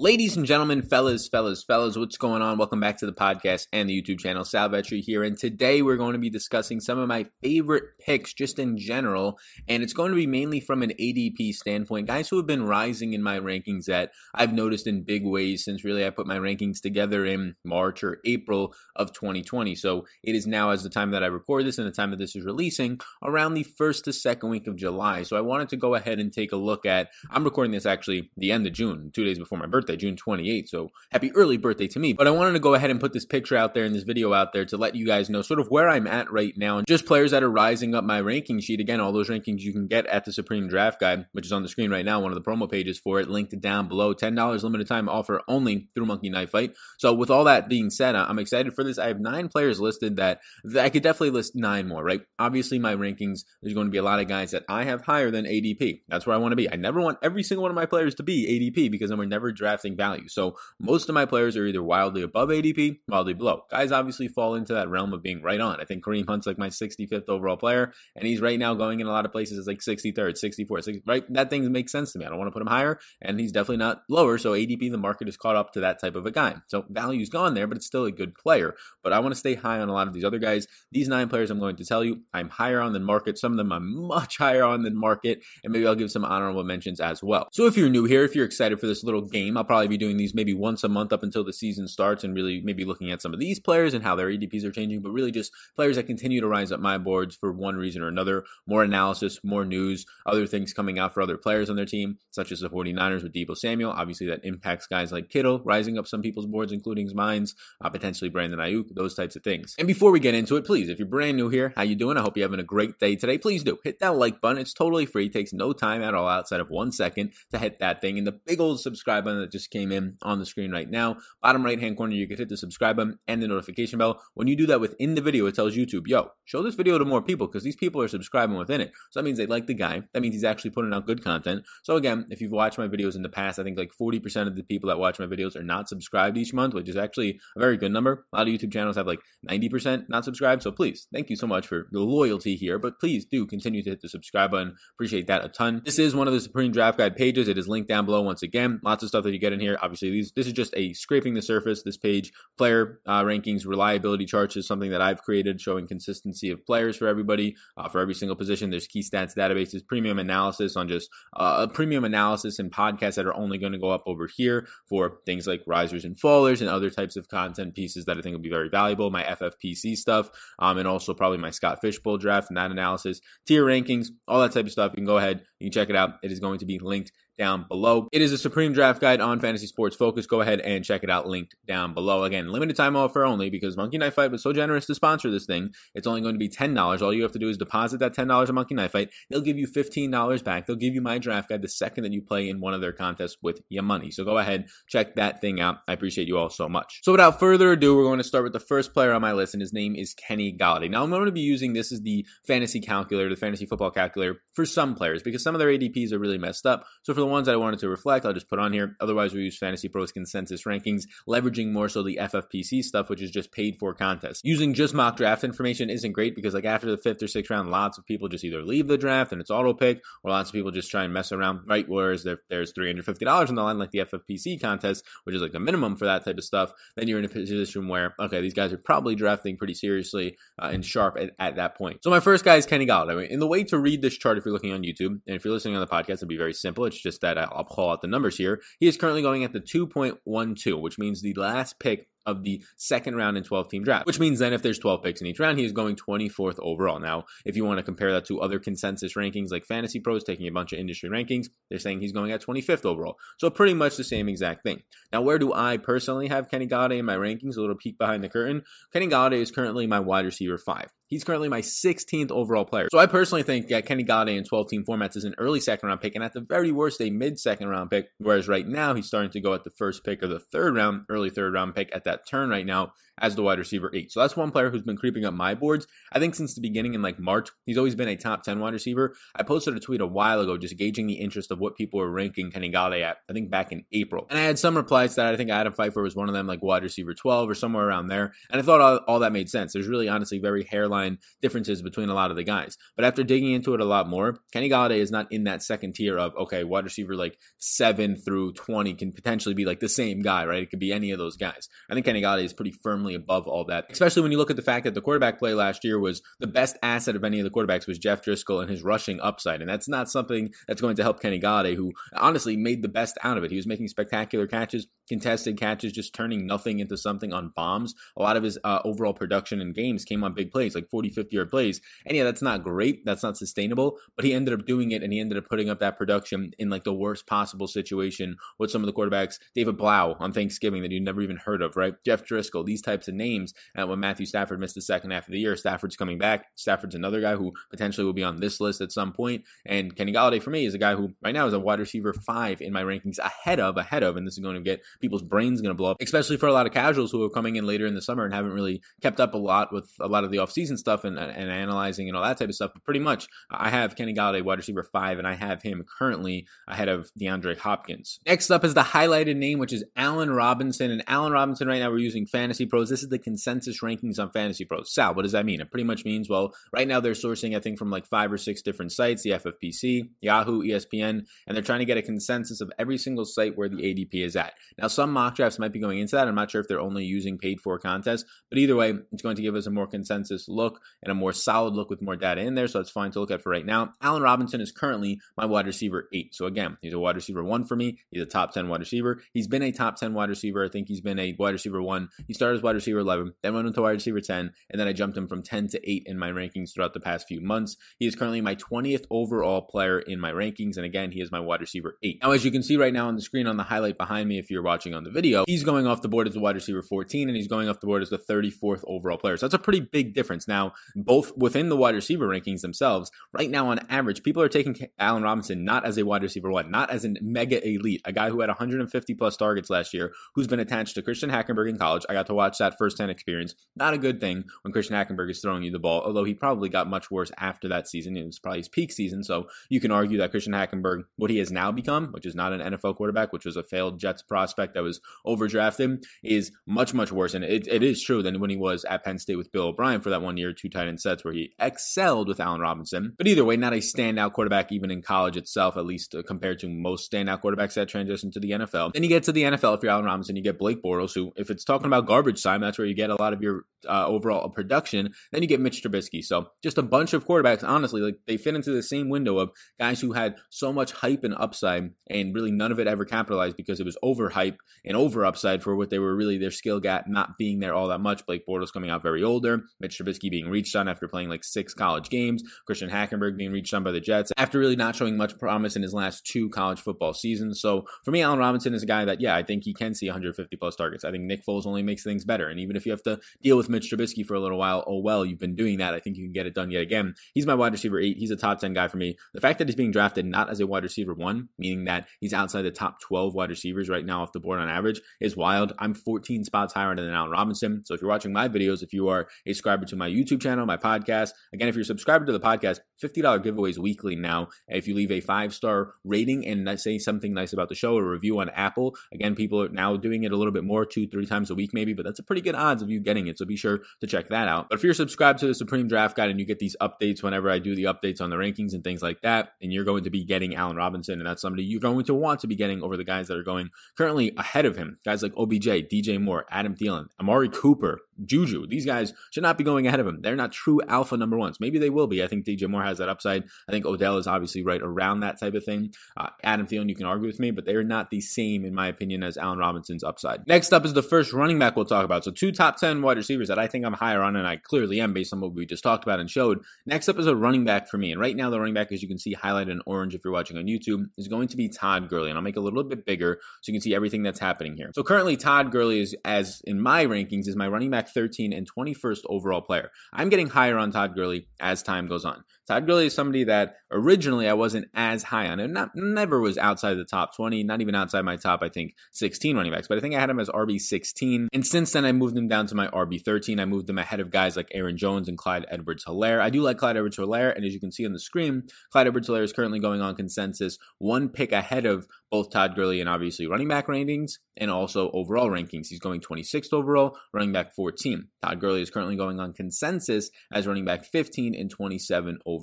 Ladies and gentlemen, fellas, fellas, fellas, what's going on? Welcome back to the podcast and the YouTube channel. Sal Vetri here, and today we're going to be discussing some of my favorite picks just in general, and it's going to be mainly from an ADP standpoint. Guys who have been rising in my rankings that I've noticed in big ways since really I put my rankings together in March or April of 2020. So it is now, as the time that I record this and the time that this is releasing, around the first to second week of July. So I wanted to go ahead and take a look at. I'm recording this actually the end of June, two days before my birthday birthday, June 28th. So happy early birthday to me. But I wanted to go ahead and put this picture out there and this video out there to let you guys know sort of where I'm at right now and just players that are rising up my ranking sheet. Again, all those rankings you can get at the Supreme Draft Guide, which is on the screen right now, one of the promo pages for it, linked down below. $10 limited time offer only through Monkey Knife Fight. So with all that being said, uh, I'm excited for this. I have nine players listed that, that I could definitely list nine more, right? Obviously, my rankings, there's going to be a lot of guys that I have higher than ADP. That's where I want to be. I never want every single one of my players to be ADP because then we're never drafting value. So most of my players are either wildly above ADP, wildly below. Guys obviously fall into that realm of being right on. I think Kareem Hunt's like my 65th overall player, and he's right now going in a lot of places as like 63rd, 64th, 60, right? That thing makes sense to me. I don't want to put him higher, and he's definitely not lower. So ADP, the market is caught up to that type of a guy. So value's gone there, but it's still a good player. But I want to stay high on a lot of these other guys. These nine players I'm going to tell you, I'm higher on than market. Some of them I'm much higher on than market, and maybe I'll give some honorable mentions as well. So if you're new here, if you're excited for this little game, I'll probably be doing these maybe once a month up until the season starts and really maybe looking at some of these players and how their ADPs are changing, but really just players that continue to rise up my boards for one reason or another. More analysis, more news, other things coming out for other players on their team, such as the 49ers with Deebo Samuel. Obviously, that impacts guys like Kittle, rising up some people's boards, including mine's, uh, potentially Brandon Aiyuk, those types of things. And before we get into it, please, if you're brand new here, how you doing? I hope you're having a great day today. Please do hit that like button. It's totally free. It takes no time at all outside of one second to hit that thing. And the big old subscribe button just came in on the screen right now. Bottom right hand corner, you can hit the subscribe button and the notification bell. When you do that within the video, it tells YouTube, yo, show this video to more people because these people are subscribing within it. So that means they like the guy. That means he's actually putting out good content. So again, if you've watched my videos in the past, I think like 40% of the people that watch my videos are not subscribed each month, which is actually a very good number. A lot of YouTube channels have like 90% not subscribed. So please, thank you so much for the loyalty here. But please do continue to hit the subscribe button. Appreciate that a ton. This is one of the Supreme Draft Guide pages. It is linked down below once again. Lots of stuff that you get in here. Obviously, these this is just a scraping the surface. This page, player uh, rankings, reliability charts is something that I've created, showing consistency of players for everybody, uh, for every single position. There's key stats databases, premium analysis on just uh, premium analysis and podcasts that are only going to go up over here for things like risers and fallers and other types of content pieces that I think will be very valuable. My FFPC stuff, um, and also probably my Scott Fishbowl draft and that analysis, tier rankings, all that type of stuff. You can go ahead, you can check it out. It is going to be linked down below. It is a Supreme Draft Guide on Fantasy Sports Focus. Go ahead and check it out, linked down below. Again, limited time offer only because Monkey Knife Fight was so generous to sponsor this thing. It's only going to be $10. All you have to do is deposit that $10 on Monkey Knife Fight. They'll give you $15 back. They'll give you my draft guide the second that you play in one of their contests with your money. So go ahead, check that thing out. I appreciate you all so much. So without further ado, we're going to start with the first player on my list, and his name is Kenny Golladay. Now, I'm going to be using this as the fantasy calculator, the fantasy football calculator for some players because some of their ADPs are really messed up. So for the ones I wanted to reflect, I'll just put on here. Otherwise, we use Fantasy Pros consensus rankings, leveraging more so the FFPC stuff, which is just paid for contests. Using just mock draft information isn't great because, like, after the fifth or sixth round, lots of people just either leave the draft and it's auto pick, or lots of people just try and mess around, right? Whereas there, there's $350 on the line, like the FFPC contest, which is like the minimum for that type of stuff, then you're in a position where, okay, these guys are probably drafting pretty seriously uh, and sharp at, at, that point. So my first guy is Kenny mean, in the way to read this chart, if you're looking on YouTube, and if you're listening on the podcast, it'll be very simple. It's just that I'll call out the numbers here. He is currently going at the 2.12, which means the last pick of the second round in 12 team draft, which means then if there's 12 picks in each round, he is going 24th overall. Now, if you want to compare that to other consensus rankings like Fantasy Pros taking a bunch of industry rankings, they're saying he's going at 25th overall. So pretty much the same exact thing. Now, where do I personally have Kenny Golladay in my rankings? A little peek behind the curtain. Kenny Golladay is currently my wide receiver five. He's currently my 16th overall player. So I personally think that Kenny Golladay in 12 team formats is an early second round pick, and at the very worst, a mid second round pick. Whereas right now, he's starting to go at the first pick or the third round, early third round pick at that turn right now as the wide receiver eight. So that's one player who's been creeping up my boards. I think since the beginning in like March, he's always been a top 10 wide receiver. I posted a tweet a while ago just gauging the interest of what people were ranking Kenny Golladay at, I think back in April. And I had some replies that I think Adam Pfeifer was one of them, like wide receiver 12 or somewhere around there. And I thought all, all that made sense. There's really honestly very hairline differences between a lot of the guys. But after digging into it a lot more, Kenny Golladay is not in that second tier of, okay, wide receiver like 7 through 20 can potentially be like the same guy, right? It could be any of those guys. I think Kenny Golladay is pretty firmly above all that especially when you look at the fact that the quarterback play last year was the best asset of any of the quarterbacks was Jeff Driskel and his rushing upside. And that's not something that's going to help Kenny Golladay, who honestly made the best out of it. He was making spectacular catches, contested catches, just turning nothing into something on bombs. A lot of his uh, overall production in games came on big plays, like 40, 50 yard plays. And yeah, that's not great. That's not sustainable, but he ended up doing it and he ended up putting up that production in like the worst possible situation with some of the quarterbacks. David Blough on Thanksgiving that you never even heard of, right? Jeff Driskel, these types of names. And when Matthew Stafford missed the second half of the year, Stafford's coming back. Stafford's another guy who potentially will be on this list at some point. And Kenny Golladay for me is a guy who right now is a wide receiver five in my rankings ahead of, ahead of, and this is going to get people's brains going to blow up, especially for a lot of casuals who are coming in later in the summer and haven't really kept up a lot with a lot of the offseason stuff and, and analyzing and all that type of stuff. But pretty much, I have Kenny Golladay wide receiver five, and I have him currently ahead of DeAndre Hopkins. Next up is the highlighted name, which is Allen Robinson. And Allen Robinson, right now, we're using Fantasy Pros. This is the consensus rankings on Fantasy Pros. Sal, what does that mean? It pretty much means, well, right now they're sourcing, I think, from like five or six different sites the FFPC, Yahoo, ESPN, and they're trying to get a consensus of every single site where the ADP is at. Now, some mock drafts might be going into that. I'm not sure if they're only using paid for contests, but either way, it's going to give us a more consensus look and a more solid look with more data in there. So it's fine to look at for right now. Allen Robinson is currently my wide receiver eight. So again, he's a wide receiver one for me. He's a top 10 wide receiver. He's been a top 10 wide receiver. I think he's been a wide receiver one. He started as wide receiver 11, then went into wide receiver 10, and then I jumped him from 10 to 8 in my rankings throughout the past few months. He is currently my 20th overall player in my rankings, and again, he is my wide receiver 8. Now, as you can see right now on the screen on the highlight behind me, if you're watching on the video, he's going off the board as a wide receiver 14, and he's going off the board as the 34th overall player. So that's a pretty big difference. Now, both within the wide receiver rankings themselves, right now on average, people are taking Allen Robinson not as a wide receiver one, not as a mega elite, a guy who had 150 plus targets last year, who's been attached to Christian Hackenberg in college. I got to watch that firsthand experience. Not a good thing when Christian Hackenberg is throwing you the ball, although he probably got much worse after that season. It was probably his peak season. So you can argue that Christian Hackenberg, what he has now become, which is not an NFL quarterback, which was a failed Jets prospect that was overdrafted, is much, much worse. And it, it is true than when he was at Penn State with Bill O'Brien for that one year, two tight end sets where he excelled with Allen Robinson. But either way, not a standout quarterback, even in college itself, at least uh, compared to most standout quarterbacks that transition to the NFL. Then you get to the NFL, if you're Allen Robinson, you get Blake Bortles, who, if it's talking about garbage time, that's where you get a lot of your uh, overall production. Then you get Mitch Trubisky. So just a bunch of quarterbacks, honestly, like they fit into the same window of guys who had so much hype and upside, and really none of it ever capitalized because it was over hype and over upside for what they were really their skill gap not being there all that much. Blake Bortles coming out very older, Mitch Trubisky being reached on after playing like six college games, Christian Hackenberg being reached on by the Jets after really not showing much promise in his last two college football seasons. So for me, Allen Robinson is a guy that, yeah, I think he can see 150 plus targets. I think Nick Foles only makes things better. And even if you have to deal with Mitch Trubisky for a little while, oh well, you've been doing that. I think you can get it done yet again. He's my wide receiver eight. He's a top 10 guy for me. The fact that he's being drafted not as a wide receiver one, meaning that he's outside the top 12 wide receivers right now off the board on average, is wild. I'm 14 spots higher than Allen Robinson. So if you're watching my videos, if you are a subscriber to my YouTube channel, my podcast, again, if you're a subscriber to the podcast, $50 giveaways weekly now. If you leave a five star rating and say something nice about the show or review on Apple, again, people are now doing it a little bit more, two, three times a week maybe, but that's a pretty good odds of you getting it. So be sure to check that out. But if you're subscribed to the Supreme Draft Guide and you get these updates whenever I do the updates on the rankings and things like that, and you're going to be getting Allen Robinson, and that's somebody you're going to want to be getting over the guys that are going currently ahead of him. Guys like OBJ, DJ Moore, Adam Thielen, Amari Cooper, Juju. These guys should not be going ahead of him. They're not true alpha number ones. Maybe they will be. I think DJ Moore has that upside. I think Odell is obviously right around that type of thing. Uh, Adam Thielen, you can argue with me, but they're not the same, in my opinion, as Allen Robinson's upside. Next up is the first running back we'll talk about. So two top 10 wide receivers that I think I'm higher on, and I clearly am based on what we just talked about and showed. Next up is a running back for me. And right now, the running back, as you can see highlighted in orange if you're watching on YouTube, is going to be Todd Gurley. And I'll make a little bit bigger so you can see everything that's happening here. So currently, Todd Gurley is, as in my rankings, is my running back 13, and 21st overall player. I'm getting higher on Todd Gurley as time goes on. Todd Gurley is somebody that originally I wasn't as high on. And not never was outside the top 20, not even outside my top, I think, 16 running backs. But I think I had him as RB 16. And since then, I moved him down to my RB 13. I moved him ahead of guys like Aaron Jones and Clyde Edwards Helaire. I do like Clyde Edwards Helaire. And as you can see on the screen, Clyde Edwards Helaire is currently going on consensus, one pick ahead of both Todd Gurley and obviously running back rankings and also overall rankings. He's going 26th overall, running back 14. Todd Gurley is currently going on consensus as running back 15 and 27 overall.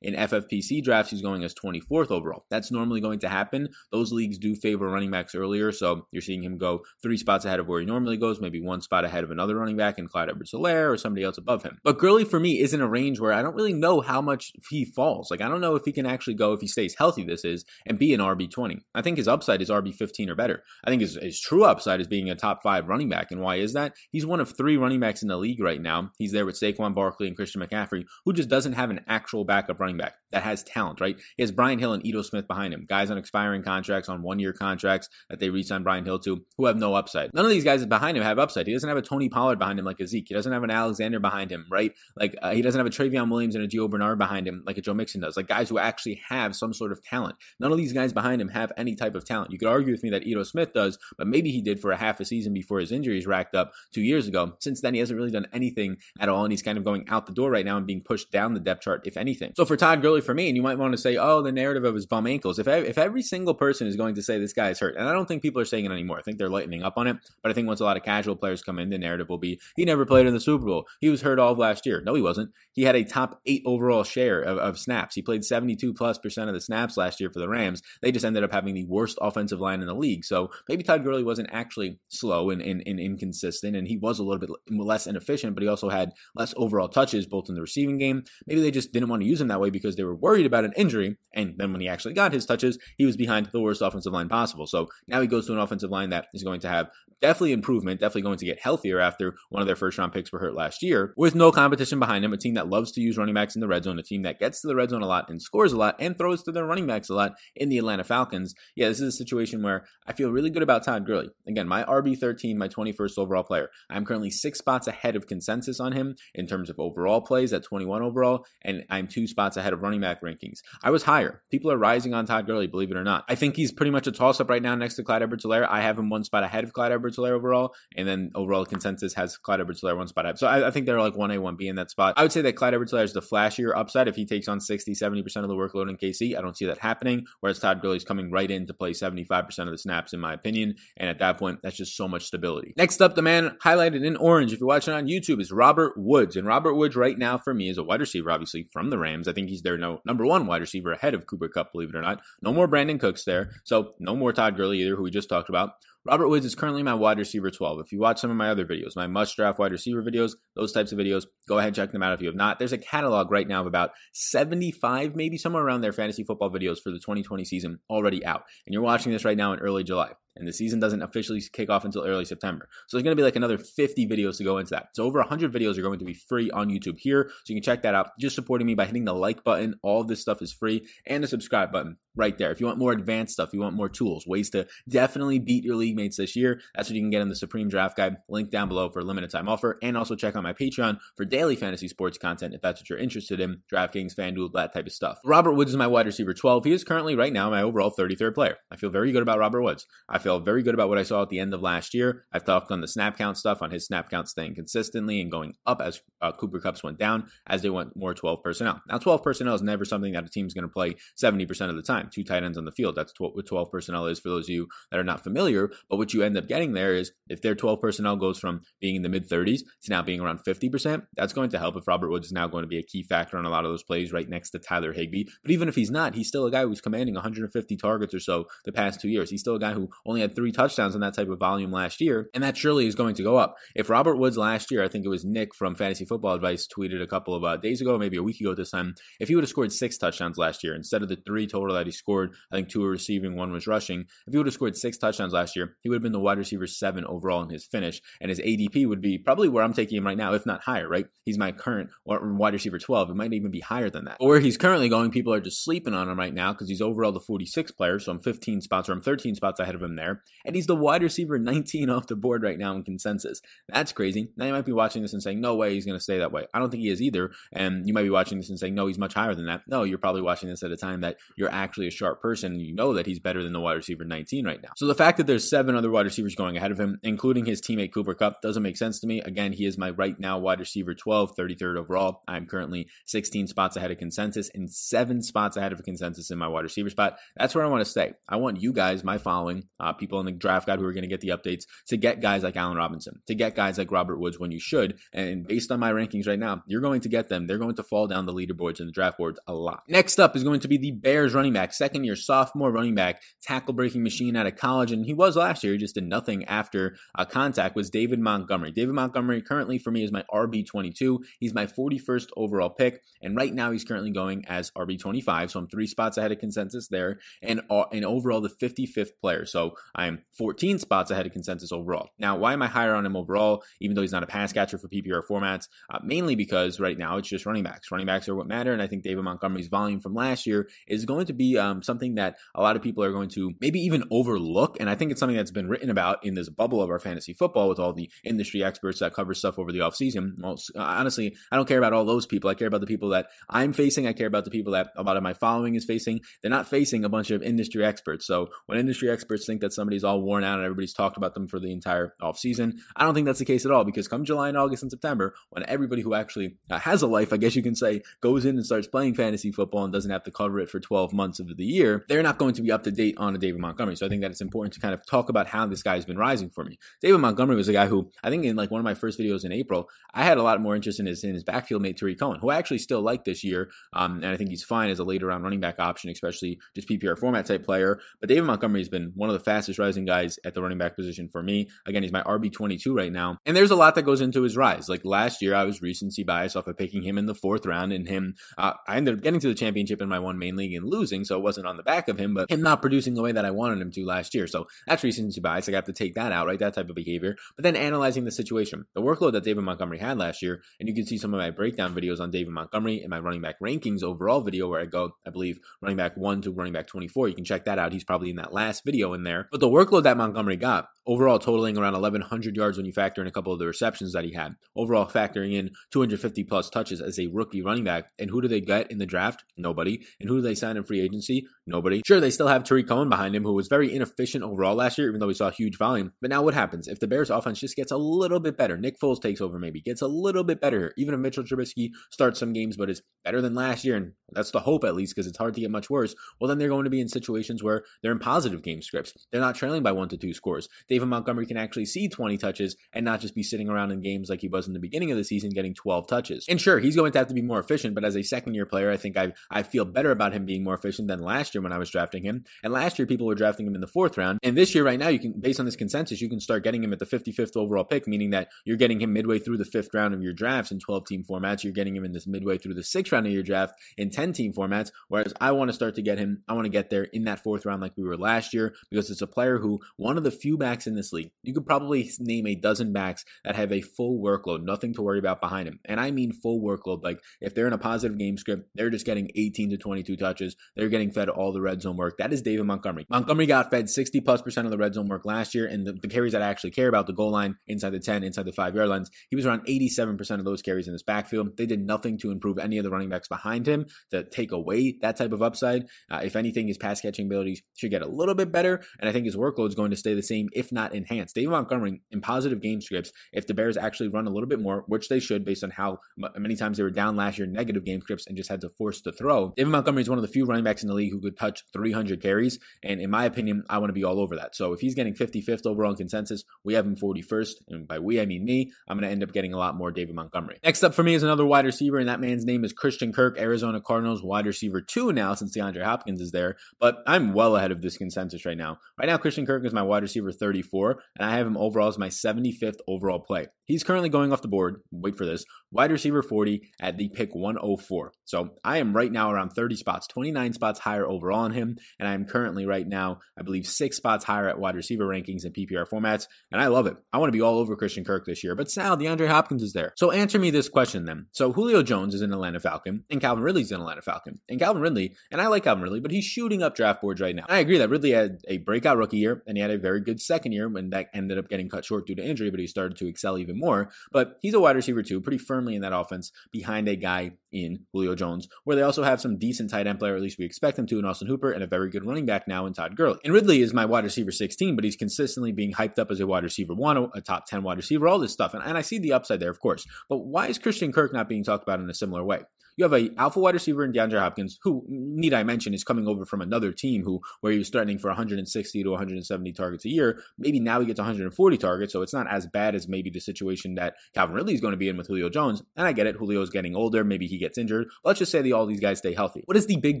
In FFPC drafts, he's going as 24th overall. That's normally going to happen. Those leagues do favor running backs earlier, so you're seeing him go three spots ahead of where he normally goes, maybe one spot ahead of another running back in Clyde Edwards or somebody else above him. But Gurley for me is in a range where I don't really know how much he falls. Like I don't know if he can actually go if he stays healthy. This is and be an RB 20. I think his upside is RB 15 or better. I think his, his true upside is being a top five running back. And why is that? He's one of three running backs in the league right now. He's there with Saquon Barkley and Christian McCaffrey, who just doesn't have an actual backup running back that has talent, right? He has Brian Hill and Ito Smith behind him, guys on expiring contracts, on one year contracts that they re-signed Brian Hill to, who have no upside. None of these guys behind him have upside. He doesn't have a Tony Pollard behind him like a Zeke. He doesn't have an Alexander behind him, right? Like uh, he doesn't have a Trayveon Williams and a Gio Bernard behind him like a Joe Mixon does. Like guys who actually have some sort of talent. None of these guys behind him have any type of talent. You could argue with me that Ito Smith does, but maybe he did for a half a season before his injuries racked up two years ago. Since then, he hasn't really done anything at all, and he's kind of going out the door right now and being pushed down the depth chart, if anything. So for Todd Gurley, for me, and you might want to say, oh, the narrative of his bum ankles. If if every single person is going to say this guy is hurt, and I don't think people are saying it anymore. I think they're lightening up on it, but I think once a lot of casual players come in, the narrative will be he never played in the Super Bowl. He was hurt all of last year. No, he wasn't. He had a top eight overall share of, of snaps. He played 72 plus percent of the snaps last year for the Rams. They just ended up having the worst offensive line in the league. So maybe Todd Gurley wasn't actually slow and, and, and inconsistent, and he was a little bit less inefficient, but he also had less overall touches both in the receiving game. Maybe they just didn't want to use him that way because they were worried about an injury. And then when he actually got his touches, he was behind the worst offensive line possible. So now he goes to an offensive line that is going to have definitely improvement, definitely going to get healthier after one of their first round picks were hurt last year, with no competition behind him. A team that loves to use running backs in the red zone, a team that gets to the red zone a lot and scores a lot and throws to their running backs a lot in the Atlanta Falcons. Yeah, this is a situation where I feel really good about Todd Gurley. Again, my RB 13, my 21st overall player. I'm currently six spots ahead of consensus on him in terms of overall plays at 21 overall, and I'm two spots ahead of running back rankings. I was higher. People are rising on Todd Gurley, believe it or not. I think he's pretty much a toss up right now next to Clyde Edwards Helaire. I have him one spot ahead of Clyde Edwards Helaire overall, and then overall consensus has Clyde Edwards Helaire one spot ahead. So I, I, think they're like 1A, 1B in that spot. I would say that Clyde Edwards Helaire is the flashier upside if he takes on 60, 70% of the workload in KC. I don't see that happening, whereas Todd Gurley's coming right in to play 75% of the snaps, in my opinion. And at that point, that's just so much stability. Next up, the man highlighted in orange, if you're watching on YouTube, is Robert Woods. And Robert Woods right now for me is a wide receiver, obviously from the Rams. I think he's their no, number one wide receiver ahead of Cooper Kupp, believe it or not. No more Brandin Cooks there. So no more Todd Gurley either, who we just talked about. Robert Woods is currently my wide receiver 12. If you watch some of my other videos, my must draft wide receiver videos, those types of videos, go ahead and check them out if you have not. There's a catalog right now of about 75, maybe somewhere around there, fantasy football videos for the 2020 season already out. And you're watching this right now in early July and the season doesn't officially kick off until early September. So there's going to be like another 50 videos to go into that. So over 100 videos are going to be free on YouTube here. So you can check that out. Just supporting me by hitting the like button. All of this stuff is free and the subscribe button right there. If you want more advanced stuff, you want more tools, ways to definitely beat your league mates this year, that's what you can get in the Supreme Draft Guide. Link down below for a limited time offer. And also check out my Patreon for daily fantasy sports content if that's what you're interested in. DraftKings, FanDuel, that type of stuff. Robert Woods is my wide receiver 12. He is currently right now my overall 33rd player. I feel very good about Robert Woods. I feel very good about what I saw at the end of last year. I've talked on the snap count stuff, on his snap count staying consistently and going up as uh, Cooper Kupps went down, as they went more 12 personnel. Now, 12 personnel is never something that a team's going to play 70% of the time. Two tight ends on the field. That's what 12 personnel is for those of you that are not familiar. But what you end up getting there is if their 12 personnel goes from being in the mid 30s to now being around 50%, that's going to help if Robert Woods is now going to be a key factor on a lot of those plays right next to Tyler Higbee. But even if he's not, he's still a guy who's commanding 150 targets or so the past two years. He's still a guy who only had three touchdowns on that type of volume last year, and that surely is going to go up. If Robert Woods last year, I think it was Nick from Fantasy Football Advice tweeted a couple of uh, days ago, maybe a week ago this time, if he would have scored six touchdowns last year instead of the three total that he scored, I think two were receiving, one was rushing. If he would have scored six touchdowns last year, he would have been the wide receiver seven overall in his finish, and his ADP would be probably where I'm taking him right now, if not higher, right? He's my current wide receiver 12. It might even be higher than that. Where he's currently going, people are just sleeping on him right now because he's overall the 46th player, so I'm 15 spots or I'm 13 spots ahead of him there there, and he's the wide receiver 19 off the board right now in consensus. That's crazy. Now you might be watching this and saying, no way he's going to stay that way. I don't think he is either. And you might be watching this and saying, no, he's much higher than that. No, you're probably watching this at a time that you're actually a sharp person and you know that he's better than the wide receiver 19 right now. So the fact that there's seven other wide receivers going ahead of him, including his teammate Cooper Kupp, doesn't make sense to me. Again, he is my right now wide receiver 12, 33rd overall. I'm currently 16 spots ahead of consensus and seven spots ahead of consensus in my wide receiver spot. That's where I want to stay. I want you guys, my following, uh, people in the draft guide who are going to get the updates, to get guys like Allen Robinson, to get guys like Robert Woods when you should. And based on my rankings right now, you're going to get them. They're going to fall down the leaderboards and the draft boards a lot. Next up is going to be the Bears running back, second year sophomore running back, tackle breaking machine out of college. And he was last year, he just did nothing after uh, contact, was David Montgomery. David Montgomery currently for me is my RB22. He's my 41st overall pick. And right now he's currently going as RB25. So I'm three spots ahead of consensus there. And, uh, and overall, the 55th player. So I'm 14 spots ahead of consensus overall. Now, why am I higher on him overall, even though he's not a pass catcher for PPR formats? Uh, mainly because right now it's just running backs. Running backs are what matter. And I think David Montgomery's volume from last year is going to be um, something that a lot of people are going to maybe even overlook. And I think it's something that's been written about in this bubble of our fantasy football with all the industry experts that cover stuff over the offseason. Well, honestly, I don't care about all those people. I care about the people that I'm facing. I care about the people that a lot of my following is facing. They're not facing a bunch of industry experts. So when industry experts think that somebody's all worn out and everybody's talked about them for the entire offseason, I don't think that's the case at all because come July and August and September, when everybody who actually uh, has a life, I guess you can say, goes in and starts playing fantasy football and doesn't have to cover it for 12 months of the year, they're not going to be up to date on a David Montgomery. So I think that it's important to kind of talk about how this guy has been rising for me. David Montgomery was a guy who I think in like one of my first videos in April, I had a lot more interest in his in his backfield mate Tarik Cohen, who I actually still like this year, um, and I think he's fine as a later round running back option, especially just PPR format type player. But David Montgomery has been one of the fastest rising guys at the running back position for me. Again, he's my RB twenty two right now, and there's a lot that goes into his rise. Like last year, I was recency bias off of picking him in the fourth round, and him uh, I ended up getting to the championship in my one main league and losing, so it wasn't on the back of him, but him not producing the way that I wanted him to last year. So that's recency bias. I have to take that out, right? That type of behavior. But then analyzing the situation, the workload that David Montgomery had last year, and you can see some of my breakdown videos on David Montgomery and my running back rankings overall video where I go, I believe, running back one to running back 24. You can check that out. He's probably in that last video in there. But the workload that Montgomery got, overall totaling around 1,100 yards when you factor in a couple of the receptions that he had, overall factoring in 250 plus touches as a rookie running back. And who do they get in the draft? Nobody. And who do they sign in free agency? Nobody. Sure, they still have Tarik Cohen behind him, who was very inefficient overall last year, even though we saw huge volume. But now what happens? If the Bears offense just gets a little bit better, Nick Foles takes over maybe, gets a little bit better, even if Mitchell Trubisky starts some games but is better than last year, and that's the hope at least because it's hard to get much worse, well, then they're going to be in situations where they're in positive game scripts. They're not trailing by one to two scores. David Montgomery can actually see 20 touches and not just be sitting around in games like he was in the beginning of the season getting 12 touches. And sure, he's going to have to be more efficient, but as a second year player, I think I I feel better about him being more efficient than last year when I was drafting him. And last year, people were drafting him in the fourth round. And this year, right now, you can, based on this consensus, you can start getting him at the 55th overall pick, meaning that you're getting him midway through the fifth round of your drafts in 12 team formats. You're getting him in this midway through the sixth round of your draft in 10 team formats. Whereas I want to start to get him, I want to get there in that fourth round like we were last year because it's a player who, one of the few backs in this league, you could probably name a dozen backs that have a full workload, nothing to worry about behind him. And I mean full workload. Like if they're in a positive game script, they're just getting 18 to 22 touches. They're getting fed all the red zone work. That is David Montgomery. Montgomery got fed 60 plus percent of the red zone work last year, and the, the carries that I actually care about, the goal line, inside the 10, inside the five yard lines, he was around 87% of those carries in this backfield. They did nothing to improve any of the running backs behind him to take away that type of upside. Uh, if anything, his pass catching abilities should get a little bit better, and I think his workload is going to stay the same, if not enhanced. David Montgomery in positive game scripts, if the Bears actually run a little bit more, which they should based on how many times they were down last year, negative game scripts, and just had to force the throw. David Montgomery is one of the few running backs in the league who could touch 300 carries, and in my opinion, I want to be all over that. So if he's getting 55th overall in consensus, we have him 41st, and by we I mean me. I'm going to end up getting a lot more David Montgomery. Next up for me is another wide receiver, and that man's name is Christian Kirk, Arizona Cardinals wide receiver two now since DeAndre Hopkins is there. But I'm well ahead of this consensus right now. Right now, Christian Kirk is my wide receiver 34, and I have him overall as my 75th overall play. He's currently going off the board. Wait for this. Wide receiver 40 at the pick 104. So I am right now around 30 spots, 29 spots higher overall on him. And I'm currently right now, I believe, six spots higher at wide receiver rankings in PPR formats. And I love it. I want to be all over Christian Kirk this year. But Sal, DeAndre Hopkins is there. So answer me this question then. So Julio Jones is an Atlanta Falcon, and Calvin Ridley's an Atlanta Falcon. And Calvin Ridley, and I like Calvin Ridley, but he's shooting up draft boards right now. And I agree that Ridley had a breakout rookie year, and he had a very good second year when that ended up getting cut short due to injury, but he started to excel even more. But he's a wide receiver too, pretty firmly in that offense behind a guy in Julio Jones, where they also have some decent tight end player, at least we expect them to, in Austin Hooper, and a very good running back now in Todd Gurley. And Ridley is my wide receiver 16, but he's consistently being hyped up as a wide receiver one, a top 10 wide receiver, all this stuff. And, and I see the upside there, of course. But why is Christian Kirk not being talked about in a similar way? You have a alpha wide receiver in DeAndre Hopkins, who need I mention is coming over from another team who where he was threatening for 160 to 170 targets a year. Maybe now he gets 140 targets, so it's not as bad as maybe the situation that Calvin Ridley is going to be in with Julio Jones. And I get it, Julio's getting older, maybe he gets injured. Let's just say that all these guys stay healthy. What is the big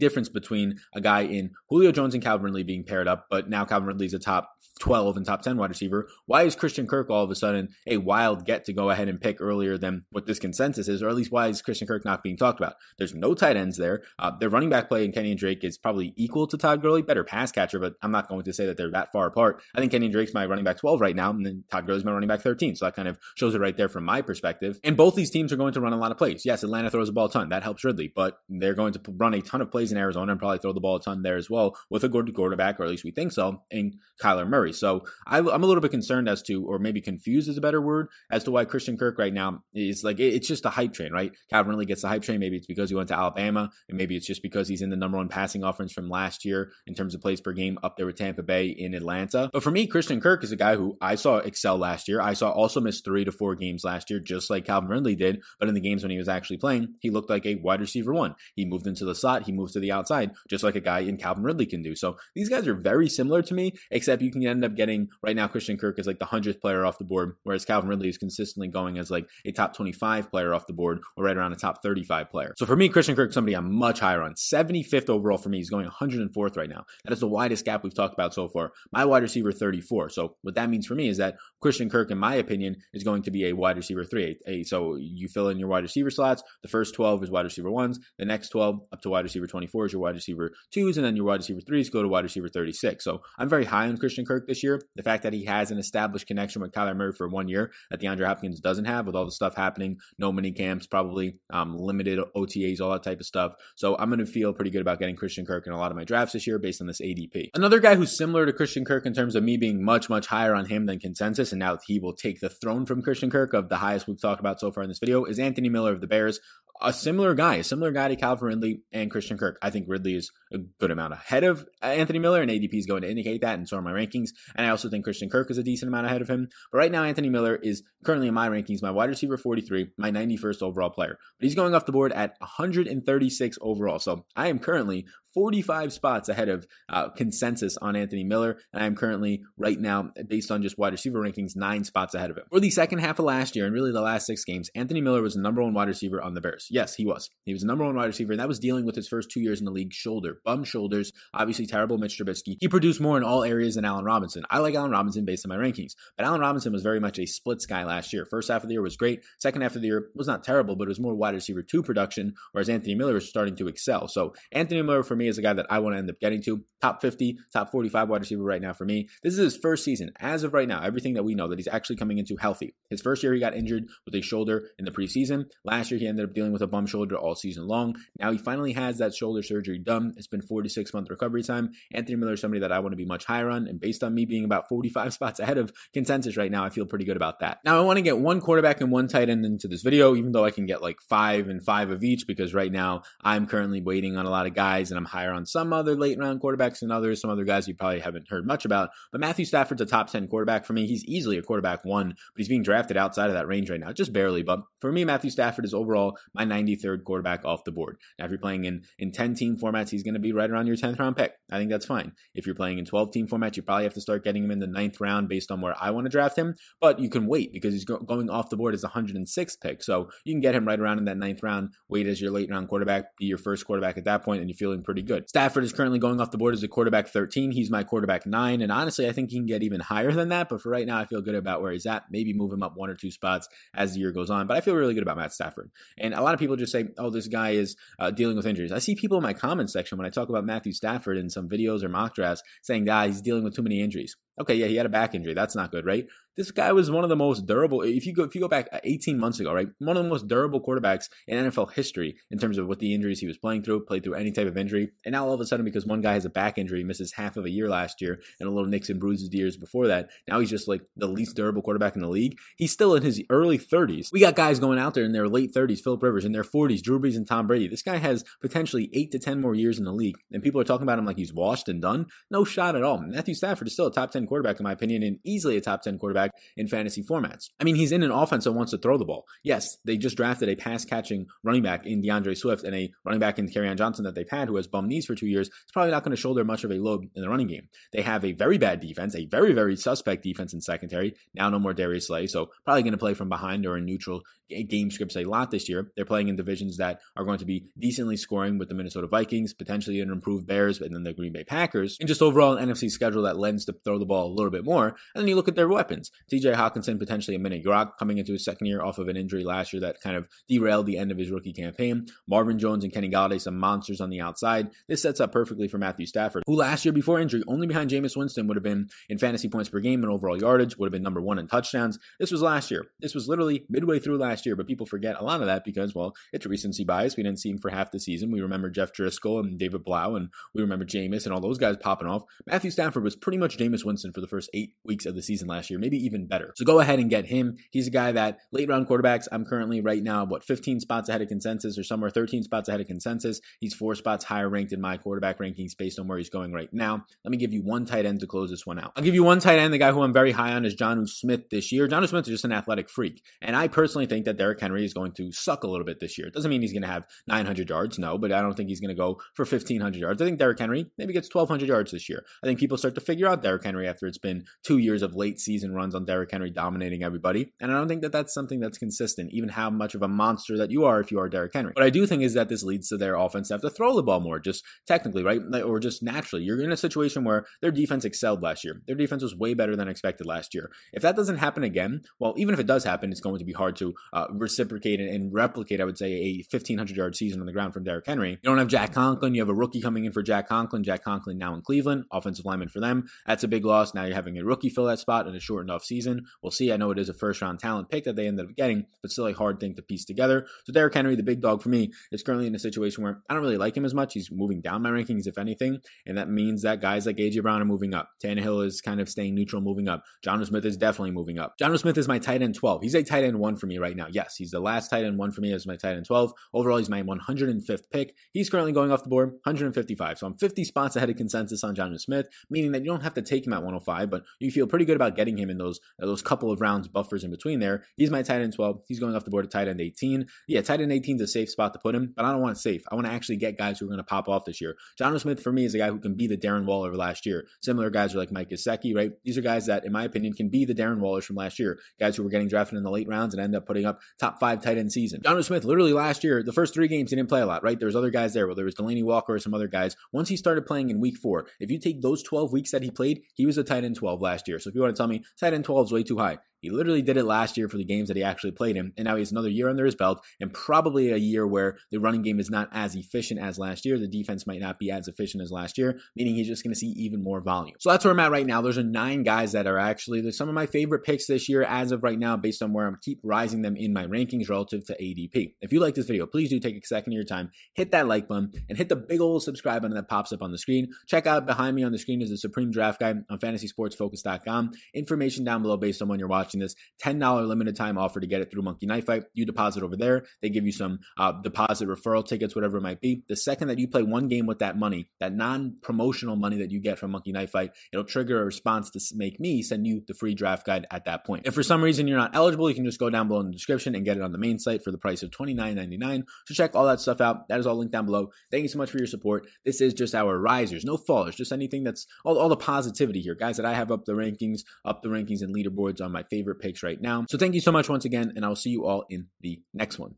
difference between a guy in Julio Jones and Calvin Ridley being paired up, but now Calvin Ridley's a top 12 and top 10 wide receiver. Why is Christian Kirk all of a sudden a wild get to go ahead and pick earlier than what this consensus is, or at least why is Christian Kirk not being talked about? There's no tight ends there. Uh, their running back play in Kenyan Drake is probably equal to Todd Gurley, better pass catcher, but I'm not going to say that they're that far apart. I think Kenyan Drake's my running back 12 right now, and then Todd Gurley's my running back 13. So that kind of shows it right there from my perspective. And both these teams are going to run a lot of plays. Yes, Atlanta throws the ball a ton. That helps Ridley, but they're going to run a ton of plays in Arizona and probably throw the ball a ton there as well with a good quarterback, or at least we think so, in Kyler Murray. So I I'm a little bit concerned as to, or maybe confused is a better word, as to why Christian Kirk right now is like it's just a hype train, right? Calvin Ridley gets the hype train. Maybe it's because he went to Alabama, and maybe it's just because he's in the number one passing offense from last year in terms of plays per game up there with Tampa Bay in Atlanta. But for me, Christian Kirk is a guy who I saw excel last year. I saw also miss three to four games last year, just like Calvin Ridley did. But in the games when he was actually playing, he looked like a wide receiver one. He moved into the slot, he moved to the outside, just like a guy in Calvin Ridley can do. So these guys are very similar to me, except you can end up getting right now Christian Kirk is like the hundredth player off the board, whereas Calvin Ridley is consistently going as like a top 25 player off the board or right around a top 35 player. So for me, Christian Kirk, somebody I'm much higher on. 75th overall for me. He's going 104th right now. That is the widest gap we've talked about so far. My wide receiver 34. So what that means for me is that Christian Kirk, in my opinion, is going to be a wide receiver three. A, so you fill in your wide receiver slots. The first 12 is wide receiver ones. The next 12 up to wide receiver 24 is your wide receiver twos, and then your wide receiver threes go to wide receiver 36. So I'm very high on Christian Kirk this year. The fact that he has an established connection with Kyler Murray for one year that DeAndre Hopkins doesn't have, with all the stuff happening, no mini camps, probably um, limited OTAs, all that type of stuff. So I'm going to feel pretty good about getting Christian Kirk in a lot of my drafts this year based on this ADP. Another guy who's similar to Christian Kirk in terms of me being much, much higher on him than consensus, and now he will take the throne from Christian Kirk of the highest we've talked about so far in this video, is Anthony Miller of the Bears a similar guy, a similar guy to Calvin Ridley and Christian Kirk. I think Ridley is a good amount ahead of uh, Anthony Miller, and ADP is going to indicate that, and so are my rankings. And I also think Christian Kirk is a decent amount ahead of him. But right now, Anthony Miller is currently in my rankings, my wide receiver 43, my 91st overall player. But he's going off the board at 136 overall. So I am currently 45 spots ahead of uh, consensus on Anthony Miller. And I'm currently, right now, based on just wide receiver rankings, nine spots ahead of him. For the second half of last year and really the last six games, Anthony Miller was the number one wide receiver on the Bears. Yes, he was. He was the number one wide receiver, and that was dealing with his first two years in the league shoulder, bum shoulders, obviously terrible Mitch Trubisky. He produced more in all areas than Allen Robinson. I like Allen Robinson based on my rankings, but Allen Robinson was very much a splits guy last year. First half of the year was great. Second half of the year was not terrible, but it was more wide receiver two production, whereas Anthony Miller was starting to excel. So Anthony Miller for me is a guy that I want to end up getting to. Top 50, top 45 wide receiver right now for me. This is his first season. As of right now, everything that we know that he's actually coming into healthy. His first year, he got injured with a shoulder in the preseason. Last year, he ended up dealing with a bum shoulder all season long. Now he finally has that shoulder surgery done. It's been 46 month recovery time. Anthony Miller is somebody that I want to be much higher on. And based on me being about 45 spots ahead of consensus right now, I feel pretty good about that. Now, I want to get one quarterback and one tight end into this video, even though I can get like five and five of each, because right now I'm currently waiting on a lot of guys and I'm higher on some other late round quarterbacks than others, some other guys you probably haven't heard much about. But Matthew Stafford's a top 10 quarterback for me. He's easily a quarterback one, but he's being drafted outside of that range right now, just barely. But for me, Matthew Stafford is overall my 93rd quarterback off the board. Now, if you're playing in, in 10 team formats, he's going to be right around your 10th round pick. I think that's fine. If you're playing in 12 team formats, you probably have to start getting him in the ninth round based on where I want to draft him. But you can wait because he's go- going off the board as 106th pick. So you can get him right around in that ninth round, wait as your late round quarterback, be your first quarterback at that point, and you're feeling pretty pretty good. Stafford is currently going off the board as a quarterback 13. He's my quarterback nine. And honestly, I think he can get even higher than that. But for right now, I feel good about where he's at. Maybe move him up one or two spots as the year goes on. But I feel really good about Matt Stafford. And a lot of people just say, oh, this guy is uh, dealing with injuries. I see people in my comments section when I talk about Matthew Stafford in some videos or mock drafts saying, ah, he's dealing with too many injuries. Okay, yeah, he had a back injury. That's not good, right? This guy was one of the most durable. If you go if you go back uh, 18 months ago, right, one of the most durable quarterbacks in NFL history in terms of what the injuries he was playing through, played through any type of injury, and now all of a sudden because one guy has a back injury, misses half of a year last year, and a little nicks and bruises the years before that, now he's just like the least durable quarterback in the league. He's still in his early 30s. We got guys going out there in their late 30s, Philip Rivers in their 40s, Drew Brees and Tom Brady. This guy has potentially eight to 10 more years in the league, and people are talking about him like he's washed and done. No shot at all. Matthew Stafford is still a top 10 quarterback in my opinion, and easily a top 10 quarterback in fantasy formats. I mean, he's in an offense that wants to throw the ball. Yes, they just drafted a pass catching running back in D'Andre Swift and a running back in Kerryon Johnson that they've had who has bum knees for two years. It's probably not going to shoulder much of a load in the running game. They have a very bad defense, a very, very suspect defense in secondary. Now no more Darius Slay, so probably going to play from behind or in neutral game scripts a lot this year. They're playing in divisions that are going to be decently scoring with the Minnesota Vikings, potentially an improved Bears, and then the Green Bay Packers. And just overall an NFC schedule that lends to throw the ball a little bit more. And then you look at their weapons. TJ Hockenson, potentially a mini Gronk coming into his second year off of an injury last year that kind of derailed the end of his rookie campaign. Marvin Jones and Kenny Golladay, some monsters on the outside. This sets up perfectly for Matthew Stafford, who last year before injury, only behind Jameis Winston, would have been in fantasy points per game and overall yardage, would have been number one in touchdowns. This was last year. This was literally midway through last year, but people forget a lot of that because, well, it's recency bias. We didn't see him for half the season. We remember Jeff Driskel and David Blough, and we remember Jameis and all those guys popping off. Matthew Stafford was pretty much Jameis Winston for the first eight weeks of the season last year, maybe even better. So go ahead and get him. He's a guy that late round quarterbacks, I'm currently right now, what, 15 spots ahead of consensus or somewhere 13 spots ahead of consensus. He's four spots higher ranked in my quarterback rankings based on where he's going right now. Let me give you one tight end to close this one out. I'll give you one tight end. The guy who I'm very high on is Jonnu Smith this year. Jonnu Smith is just an athletic freak. And I personally think that Derrick Henry is going to suck a little bit this year. It doesn't mean he's going to have 900 yards, no, but I don't think he's going to go for 1,500 yards. I think Derrick Henry maybe gets 1,200 yards this year. I think people start to figure out Derrick Henry after it's been two years of late season runs on Derrick Henry dominating everybody. And I don't think that that's something that's consistent, even how much of a monster that you are if you are Derrick Henry. What I do think is that this leads to their offense to have to throw the ball more, just technically, right? Or just naturally. You're in a situation where their defense excelled last year. Their defense was way better than expected last year. If that doesn't happen again, well, even if it does happen, it's going to be hard to uh, reciprocate and replicate, I would say, a 1,500 yard season on the ground from Derrick Henry. You don't have Jack Conklin. You have a rookie coming in for Jack Conklin. Jack Conklin now in Cleveland, offensive lineman for them. That's a big loss. Now you're having a rookie fill that spot in a shortened off season. We'll see. I know it is a first round talent pick that they ended up getting, but still a hard thing to piece together. So Derrick Henry, the big dog for me, is currently in a situation where I don't really like him as much. He's moving down my rankings, if anything, and that means that guys like AJ Brown are moving up. Tannehill is kind of staying neutral, moving up. Jonnu Smith is definitely moving up. Jonnu Smith is my tight end 12. He's a tight end one for me right now. Yes, he's the last tight end one for me as my tight end 12. Overall, he's my 105th pick. He's currently going off the board 155. So I'm 50 spots ahead of consensus on Jonnu Smith, meaning that you don't have to take him at 105, but you feel pretty good about getting him in those uh, those couple of rounds buffers in between there. He's my tight end 12. He's going off the board at tight end 18. Yeah, tight end 18 is a safe spot to put him, but I don't want it safe. I want to actually get guys who are going to pop off this year. Jonnu Smith for me is a guy who can be the Darren Waller of last year. Similar guys are like Mike Gesicki, right? These are guys that, in my opinion, can be the Darren Wallers from last year. Guys who were getting drafted in the late rounds and end up putting up top five tight end season. Jonnu Smith, literally last year, the first three games he didn't play a lot, right? There was other guys there. Well, there was Delanie Walker or some other guys. Once he started playing in week four, if you take those 12 weeks that he played, he was a tight end 12 last year. So if you want to tell me tight end 12 is way too high, he literally did it last year for the games that he actually played in, and now he has another year under his belt, and probably a year where the running game is not as efficient as last year. The defense might not be as efficient as last year, meaning he's just going to see even more volume. So that's where I'm at right now. There's are nine guys that are actually some of my favorite picks this year as of right now, based on where I'm keep rising them in my rankings relative to ADP. If you like this video, please do take a second of your time, hit that like button, and hit the big old subscribe button that pops up on the screen. Check out behind me on the screen is the Supreme Draft Guide on FantasySportsFocus.com. Information down below based on when you're watching this. $10 limited time offer to get it through Monkey Knife Fight. You deposit over there. They give you some uh, deposit referral tickets, whatever it might be. The second that you play one game with that money, that non promotional money that you get from Monkey Knife Fight, it'll trigger a response to make me send you the free draft guide at that point. If for some reason you're not eligible, you can just go down below in the description and get it on the main site for the price of $29.99. So check all that stuff out. That is all linked down below. Thank you so much for your support. This is just our risers, no fallers, just anything that's all, all the positivity here, guys, that I have up the rankings, up the rankings and leaderboards on my favorite picks right now. So thank you so much once again, and I'll see you all in the next one.